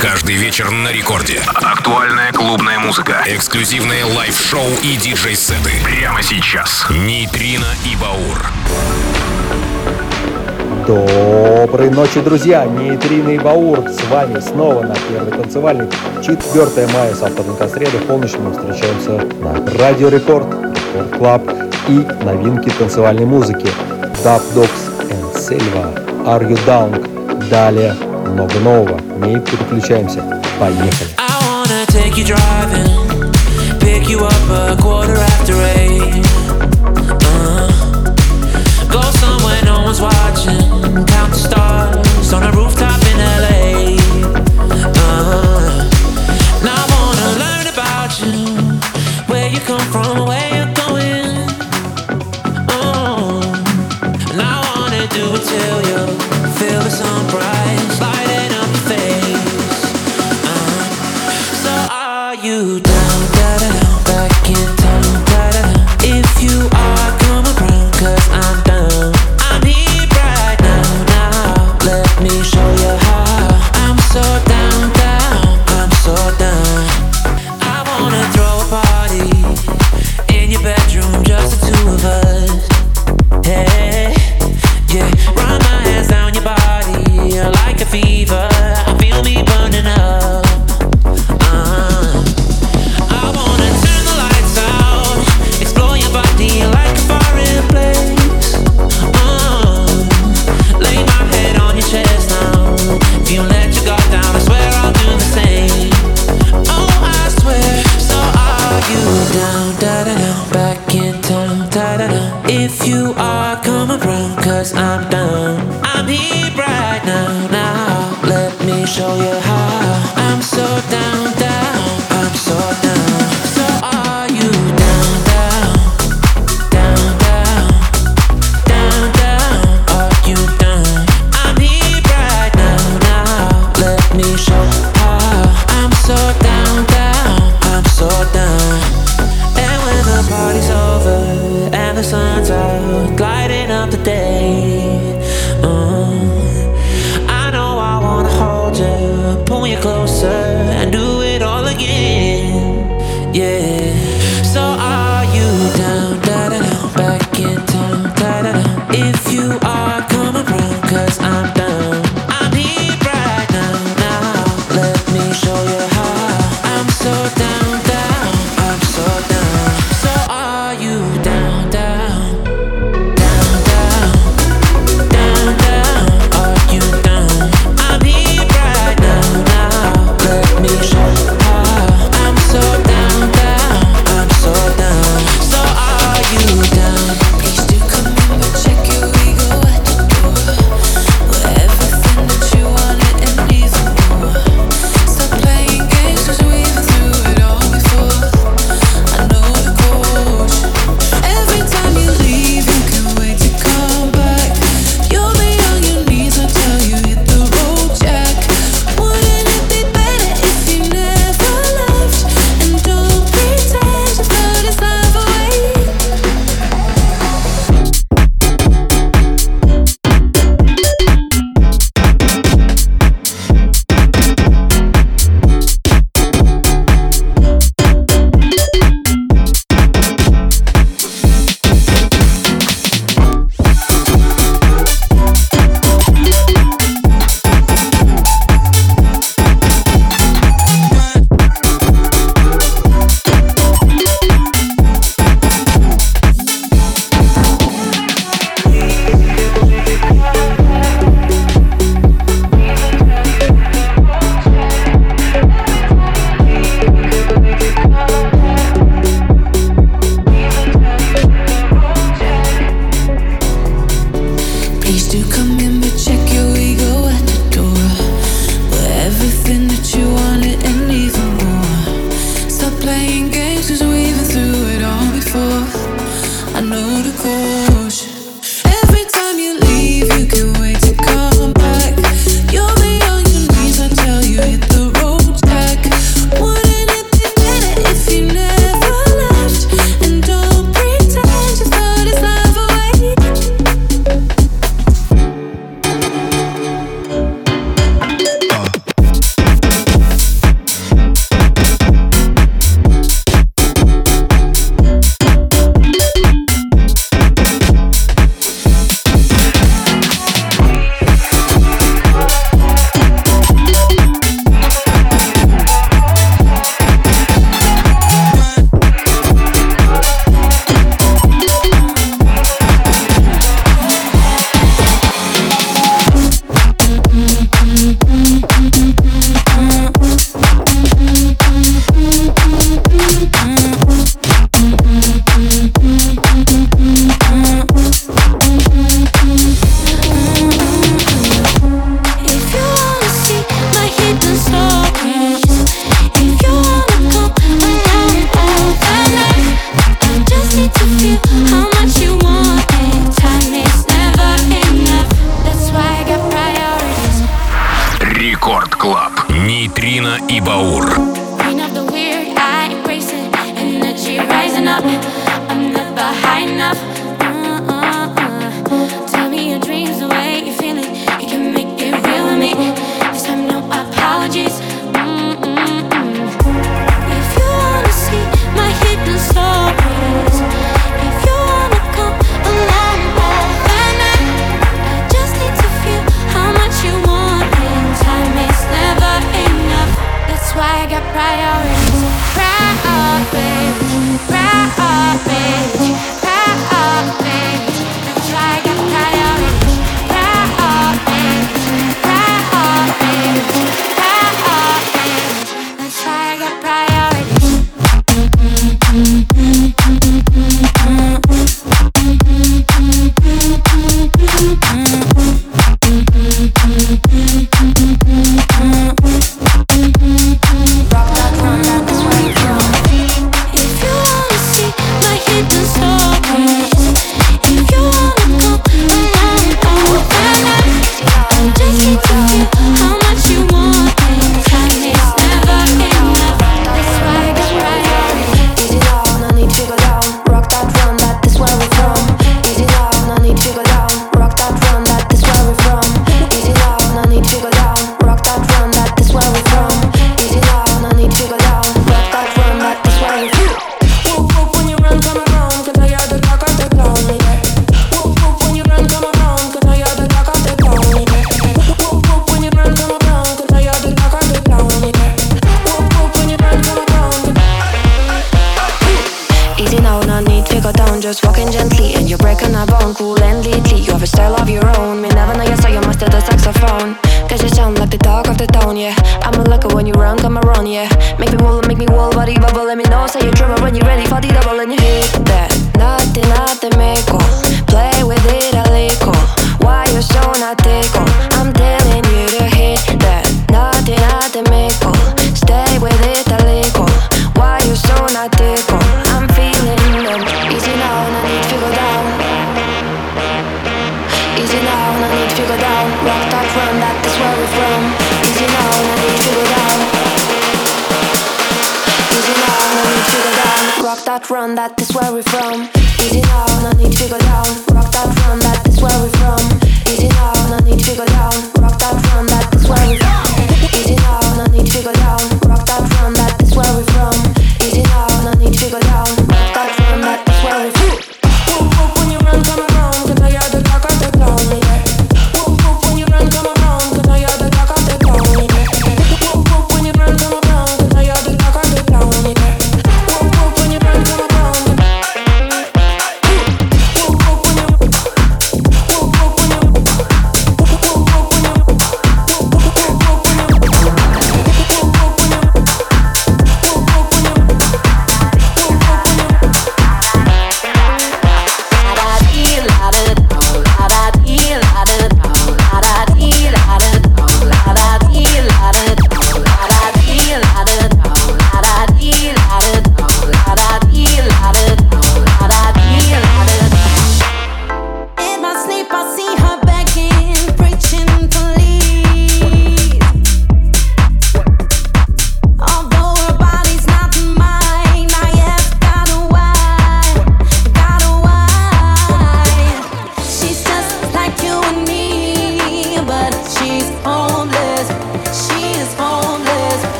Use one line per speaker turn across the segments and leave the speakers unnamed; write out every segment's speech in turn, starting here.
Каждый вечер на Рекорде. Актуальная клубная музыка. Эксклюзивные live-шоу и диджей-сеты. Прямо сейчас. Nejtrino и Baur.
Доброй ночи, друзья! Nejtrino и Baur с вами снова на Первый танцевальный. 4 мая с автором среды в полночь мы встречаемся на Радио Рекорд, Record Club и новинки танцевальной музыки. Dubdogz and Silva, Are You Down? Далее много нового. Не переключаемся. Поехали.
I wanna take you driving, pick you up a quarter after eight. if you are coming around, cause I'm down. I'm here right now, now. Let me show you how. I'm so down, down.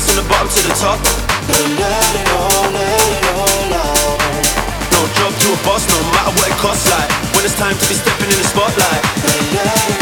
rise from the bottom to the top. No job to a boss, no matter what it costs. Like when it's time to be stepping in the spotlight.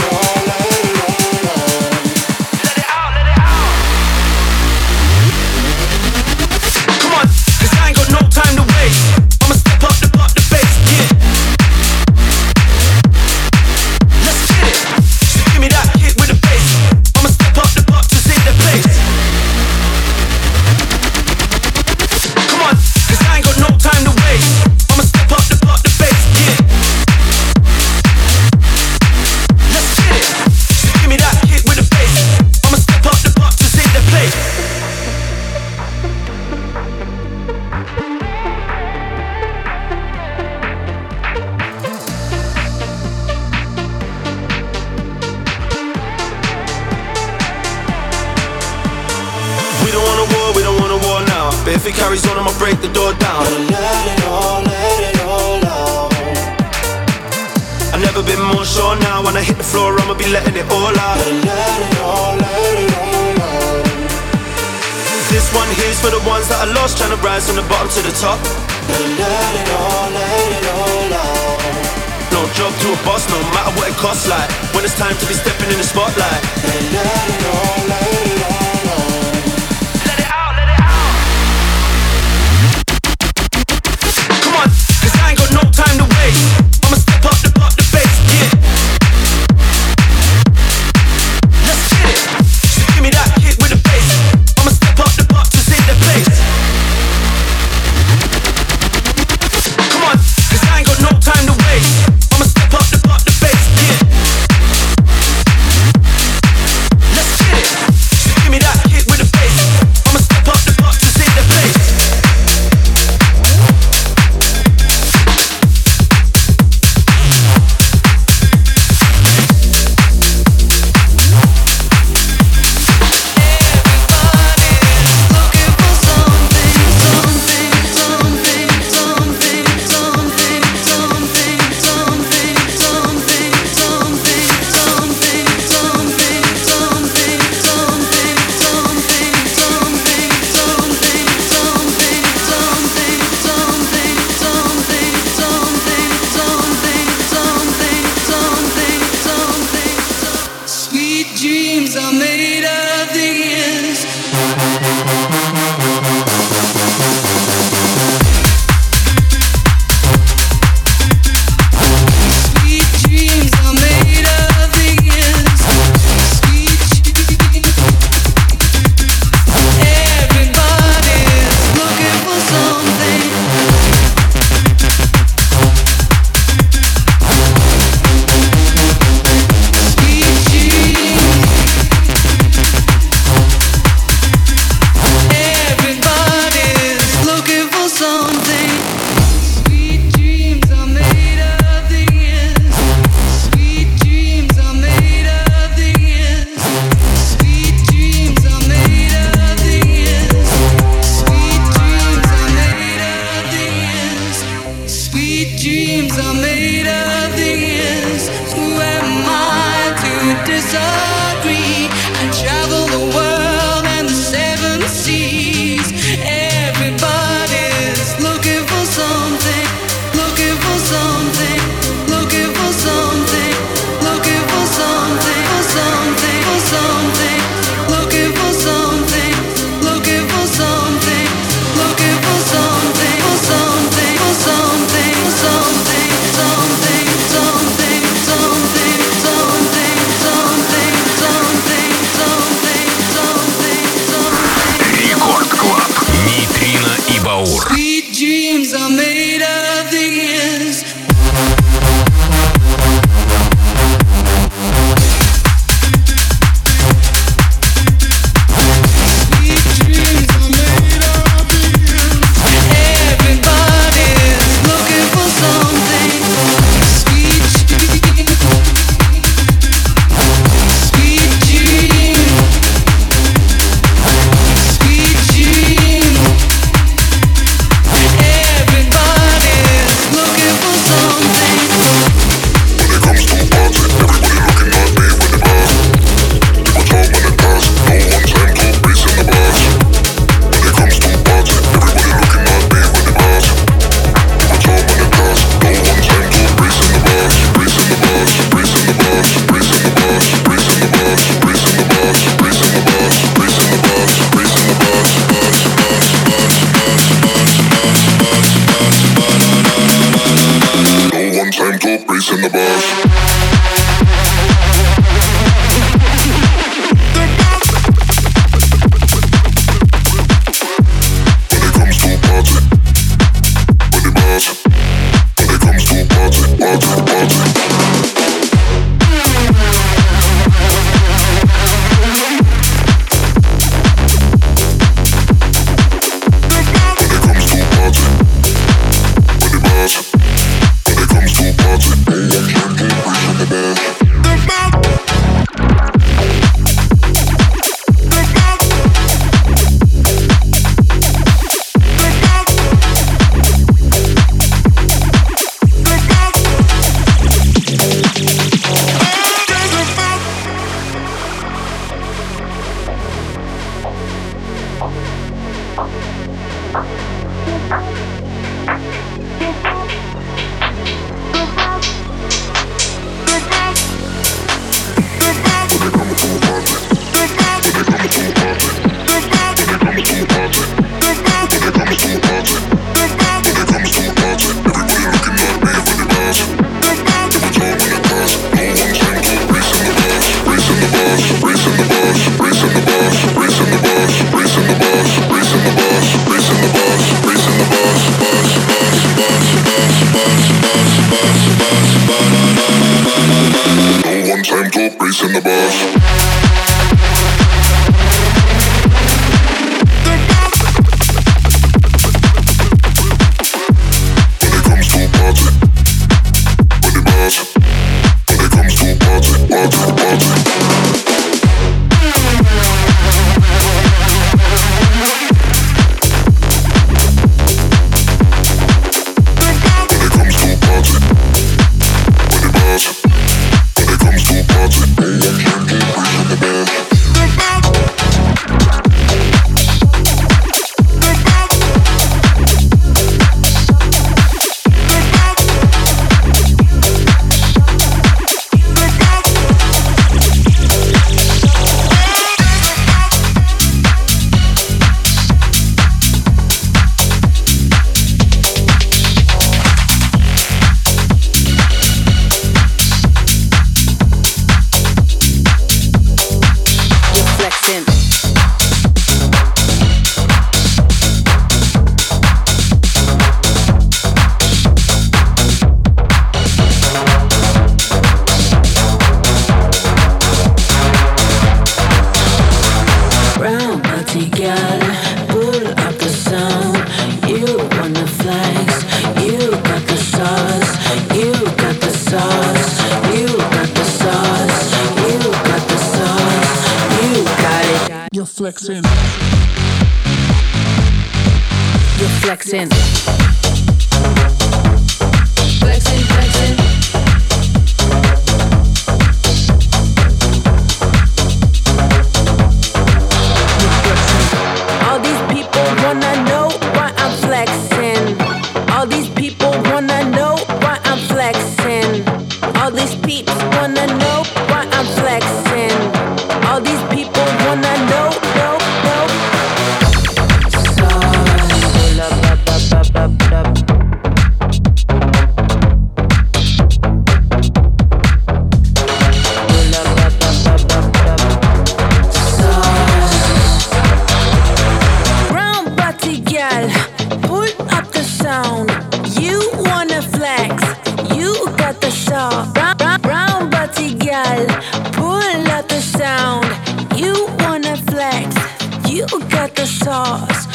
Sauce.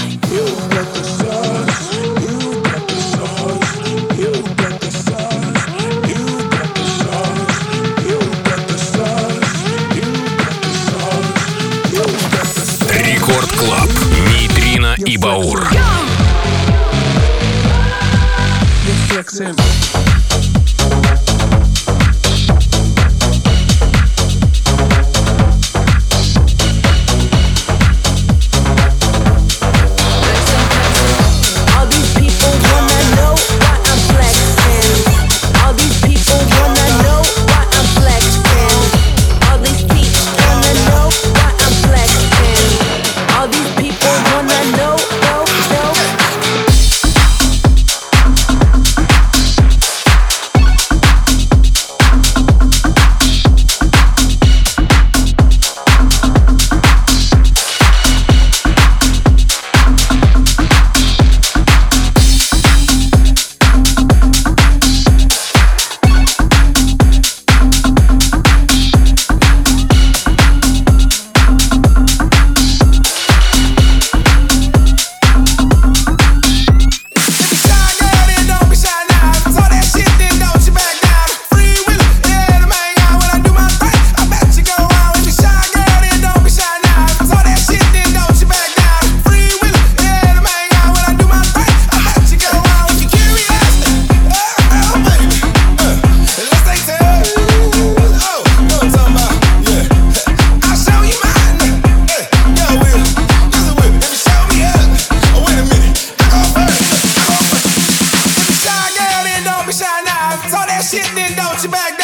Bouncy back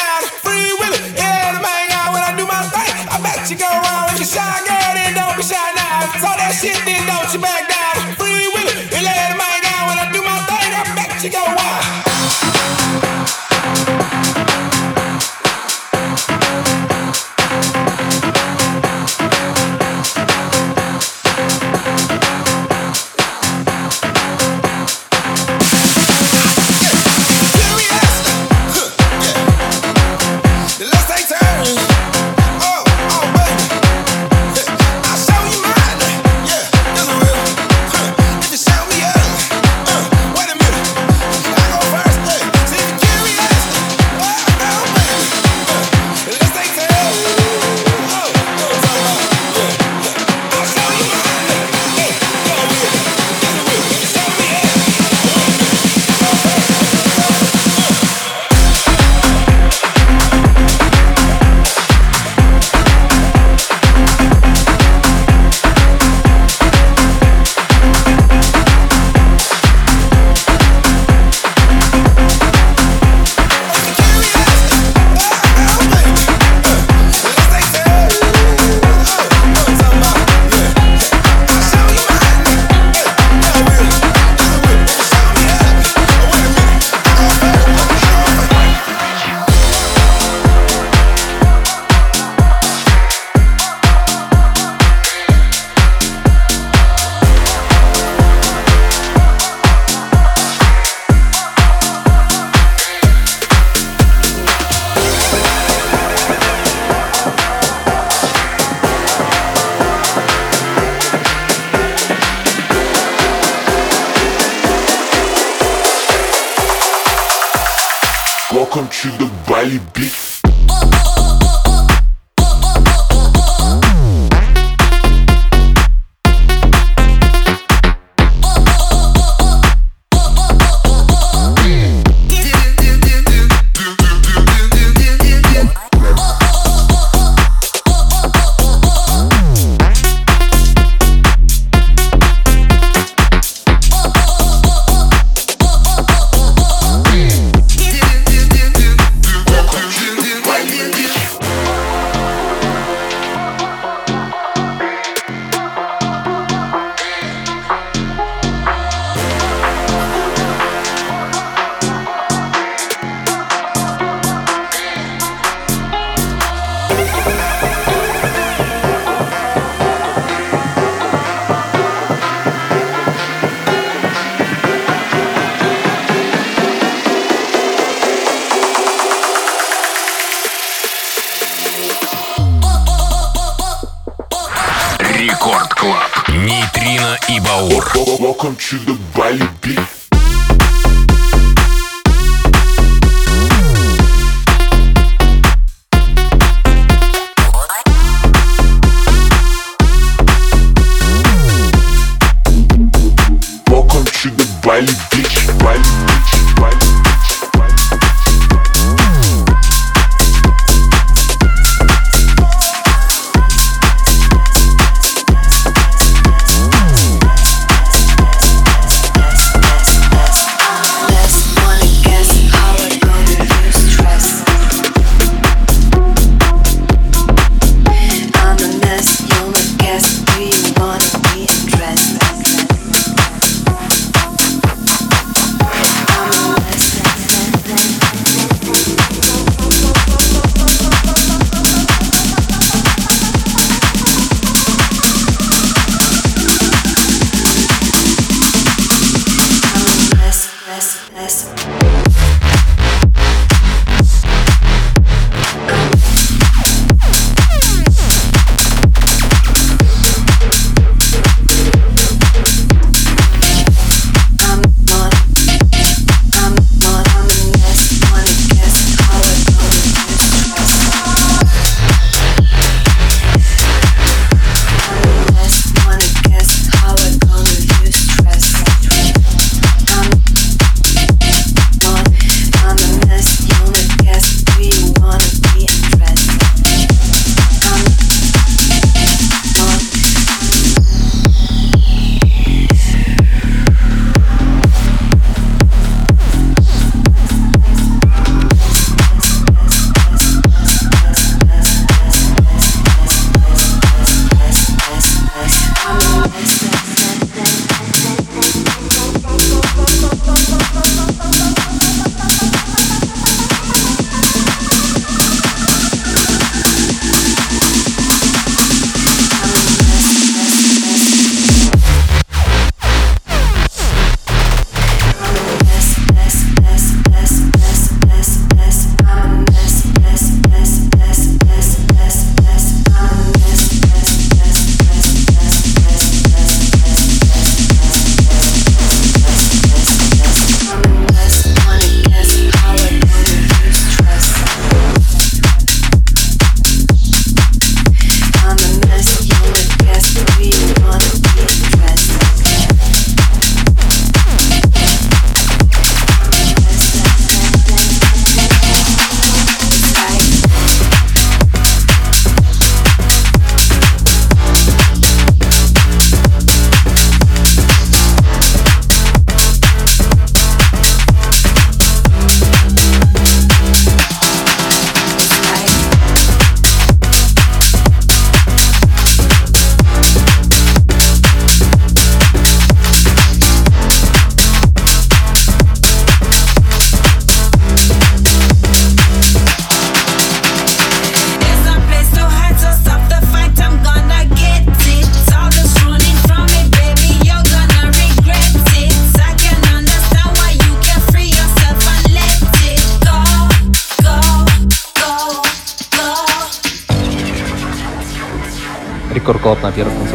big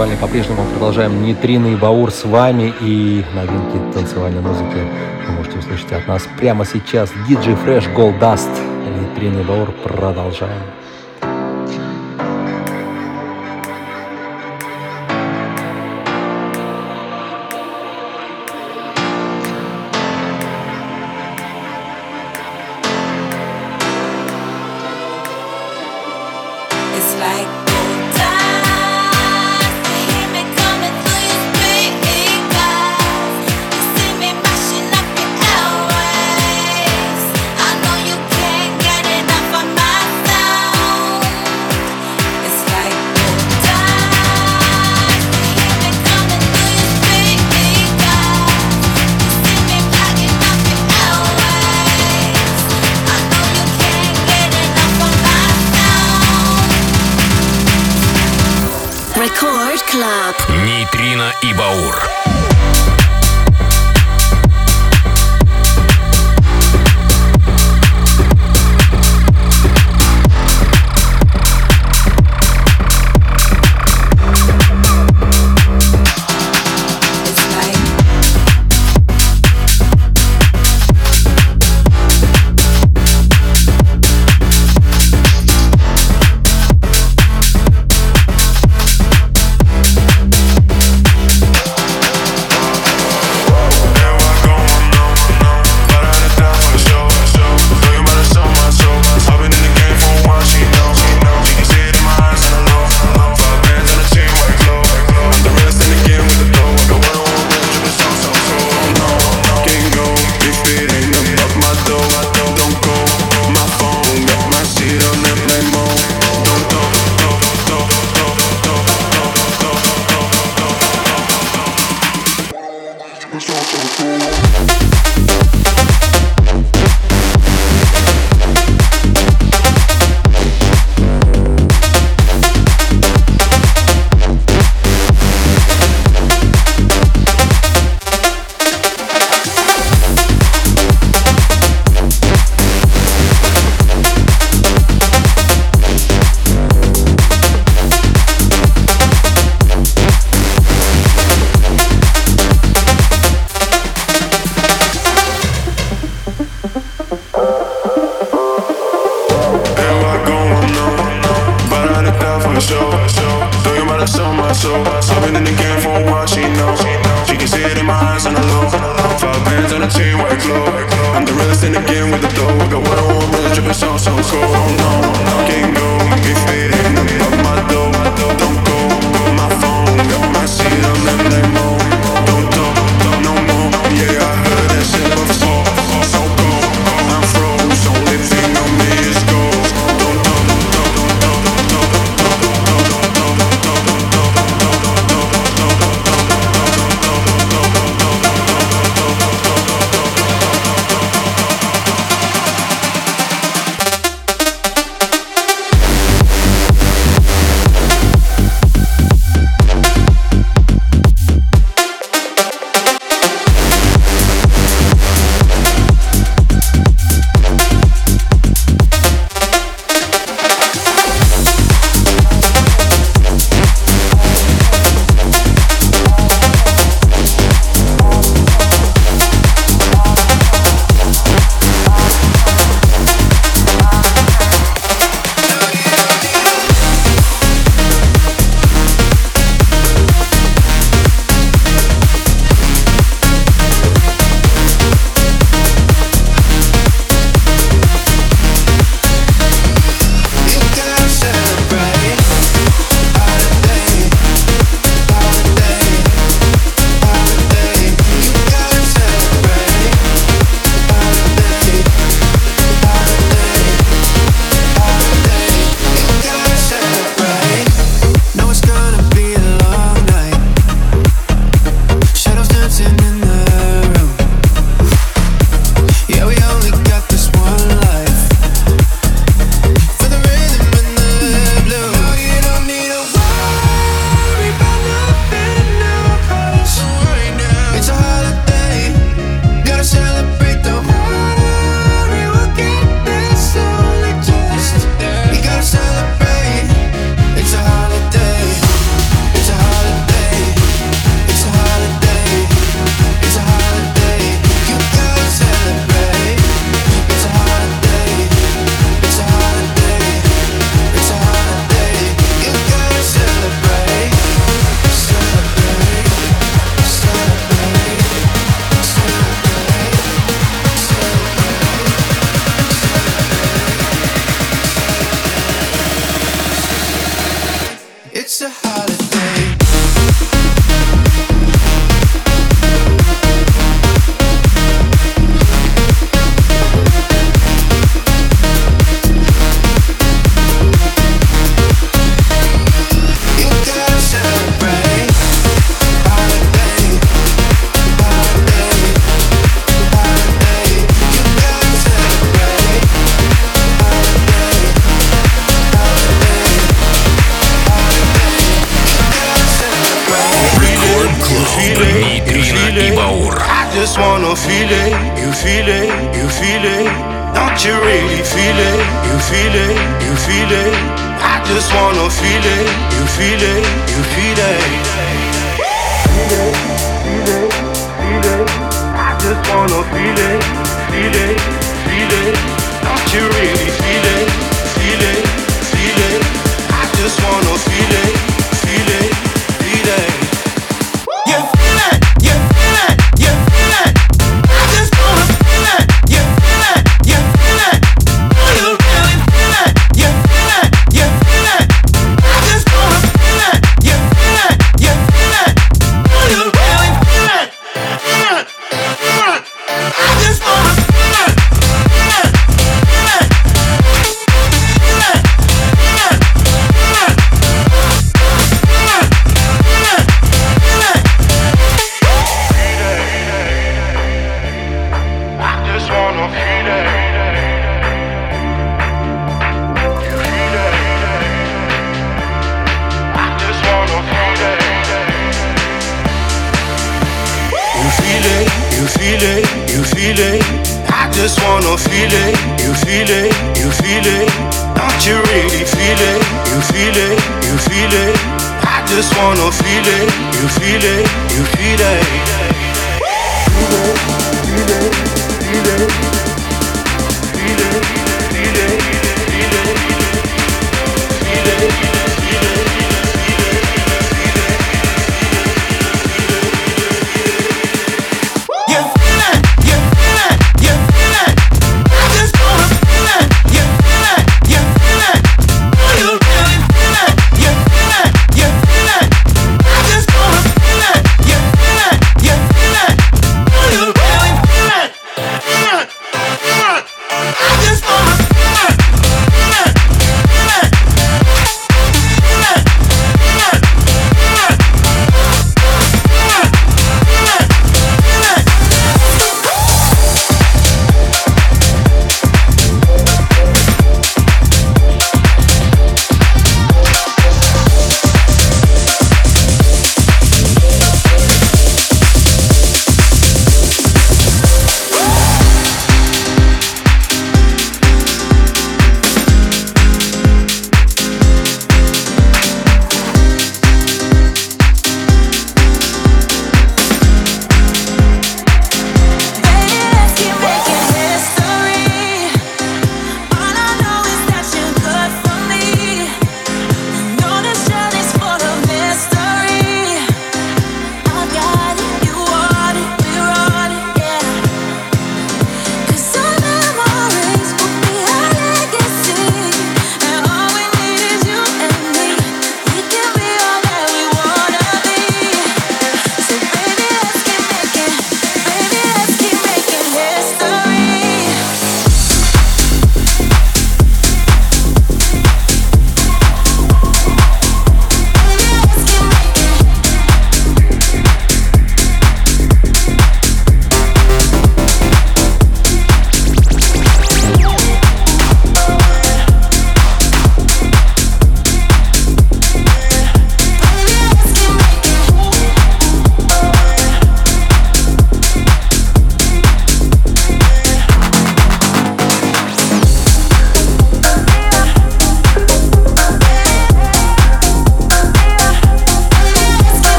танцевальный. По-прежнему продолжаем нейтриный баур с вами и новинки танцевальной музыки вы можете услышать от нас прямо сейчас. Диджей Фреш Голдаст. Нейтриный баур продолжаем.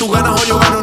Tú
ganas o yo gano,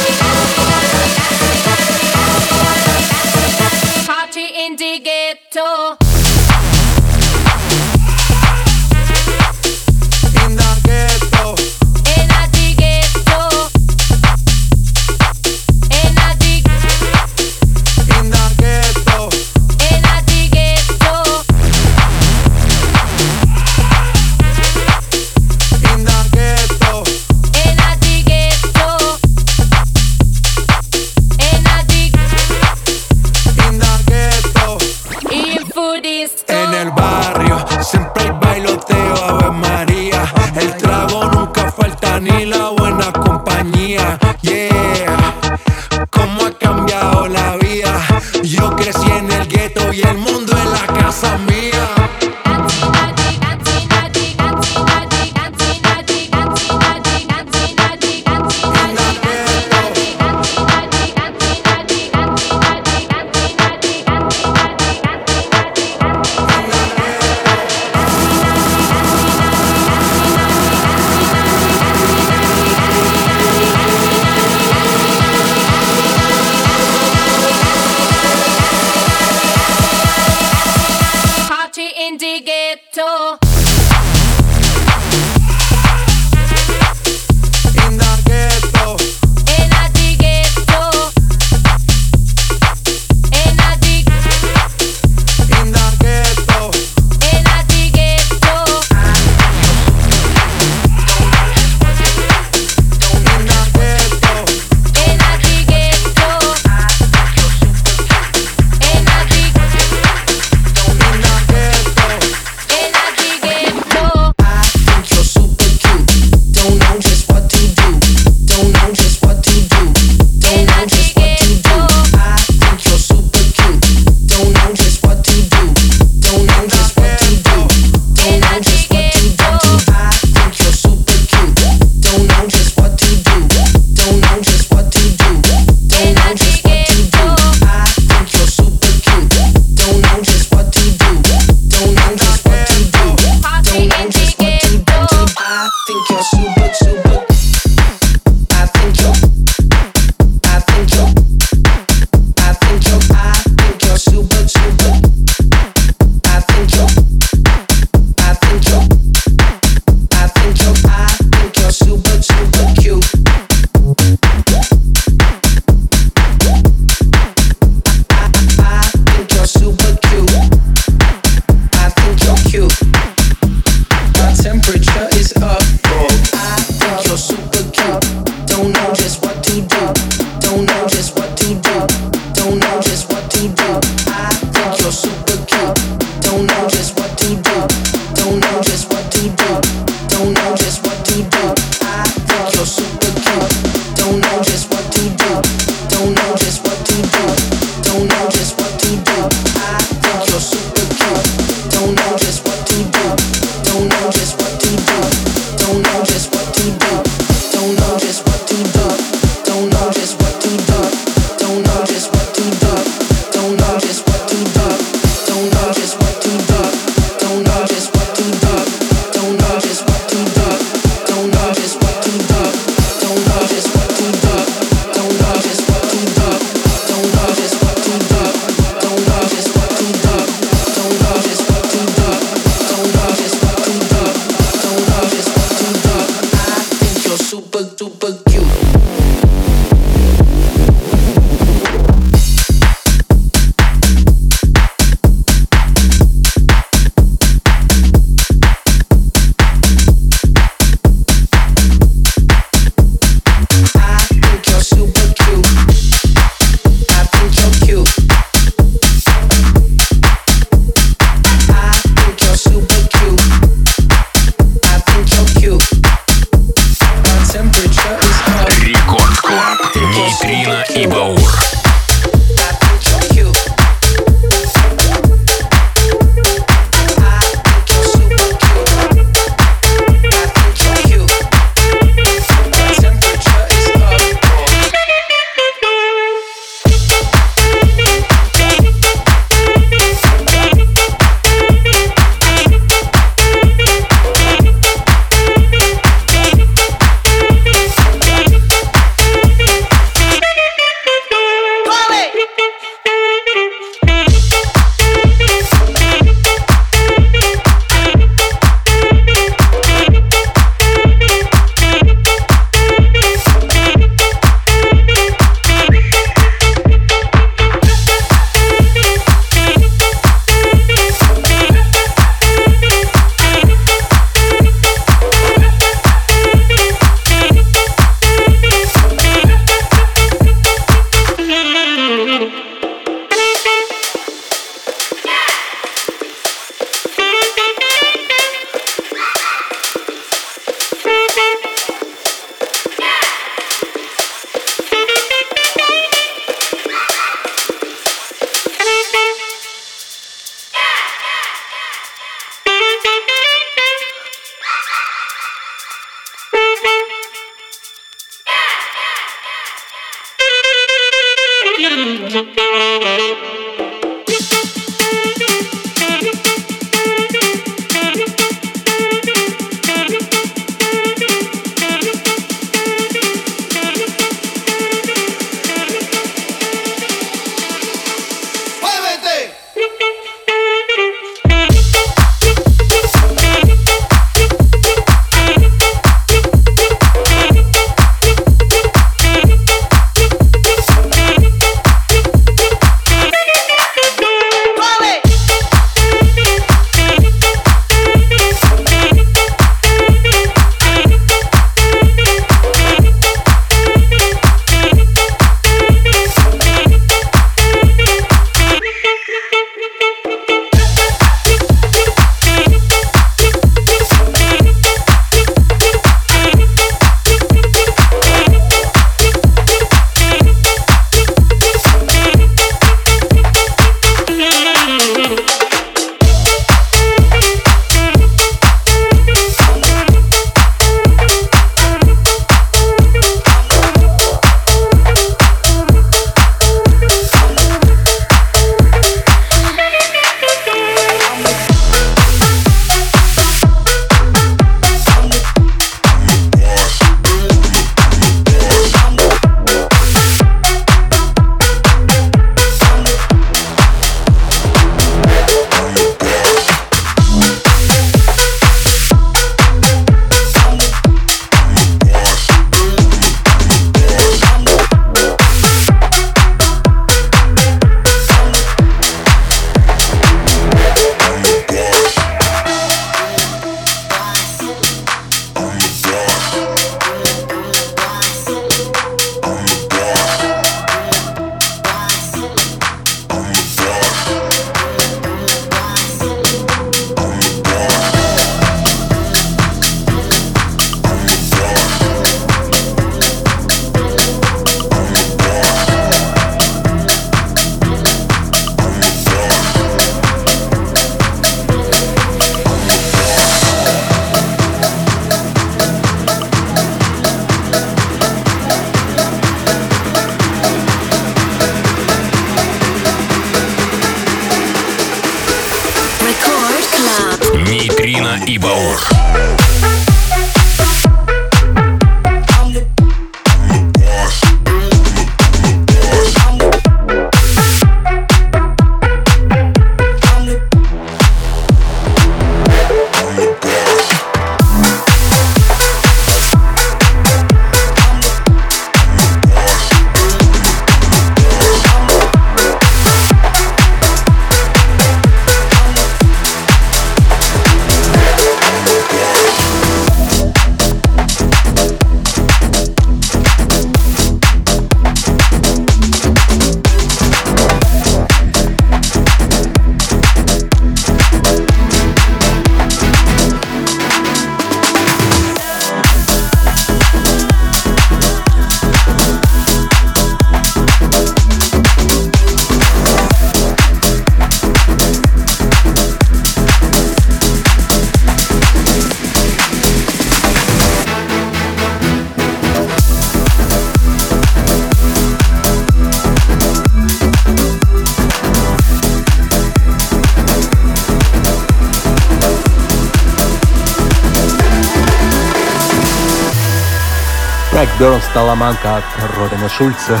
Трек Burn Таламанка от Робина Шульца.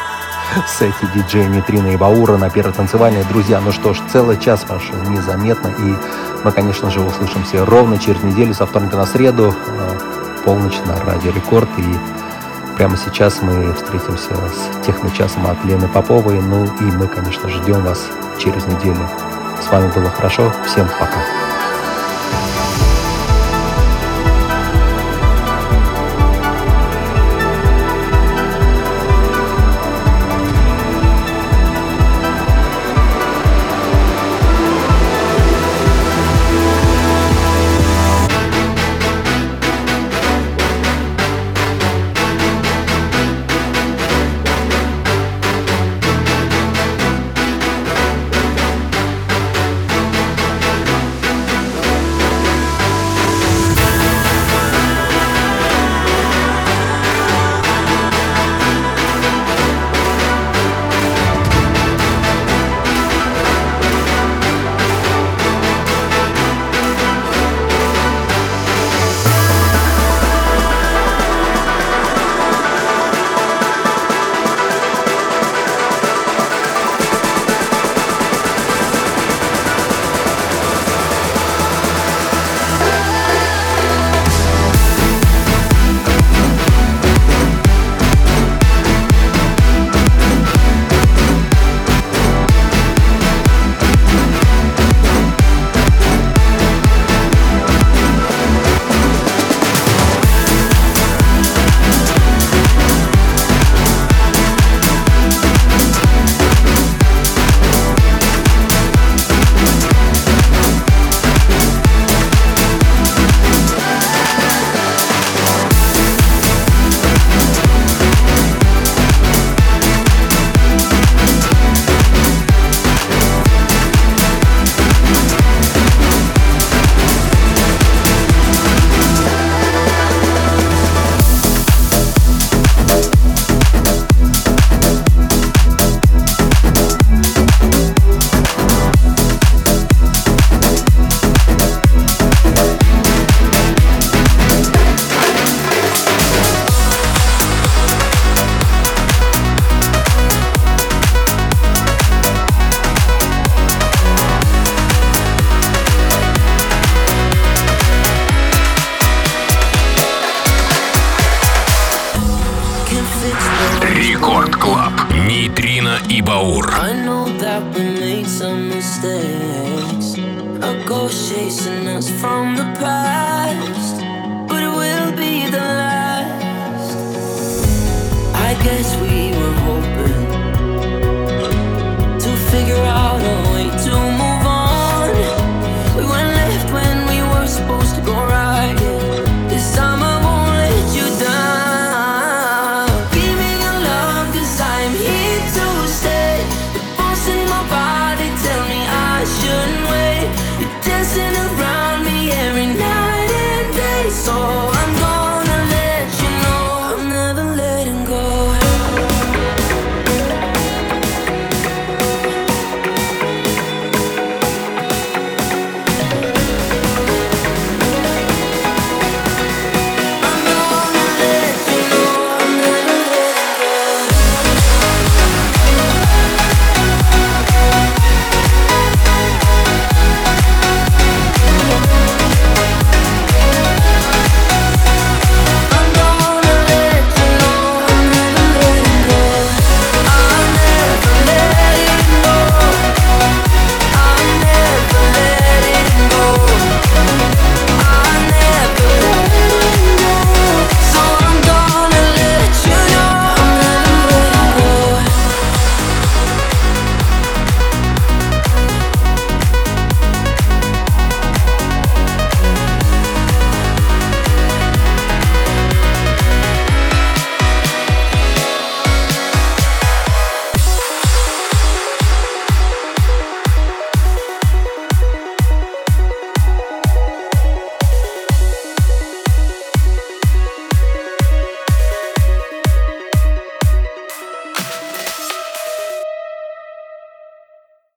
Сети диджея Нитрина и Баура на первой танцевальной. Друзья, ну что ж, целый час прошел незаметно. И мы, конечно же, услышимся ровно через неделю, со вторника на среду, э, полночь на Радио Рекорд. И прямо сейчас мы встретимся с техночасом от Лены Поповой. Ну и мы, конечно, ждем вас через неделю. С вами было хорошо. Всем пока.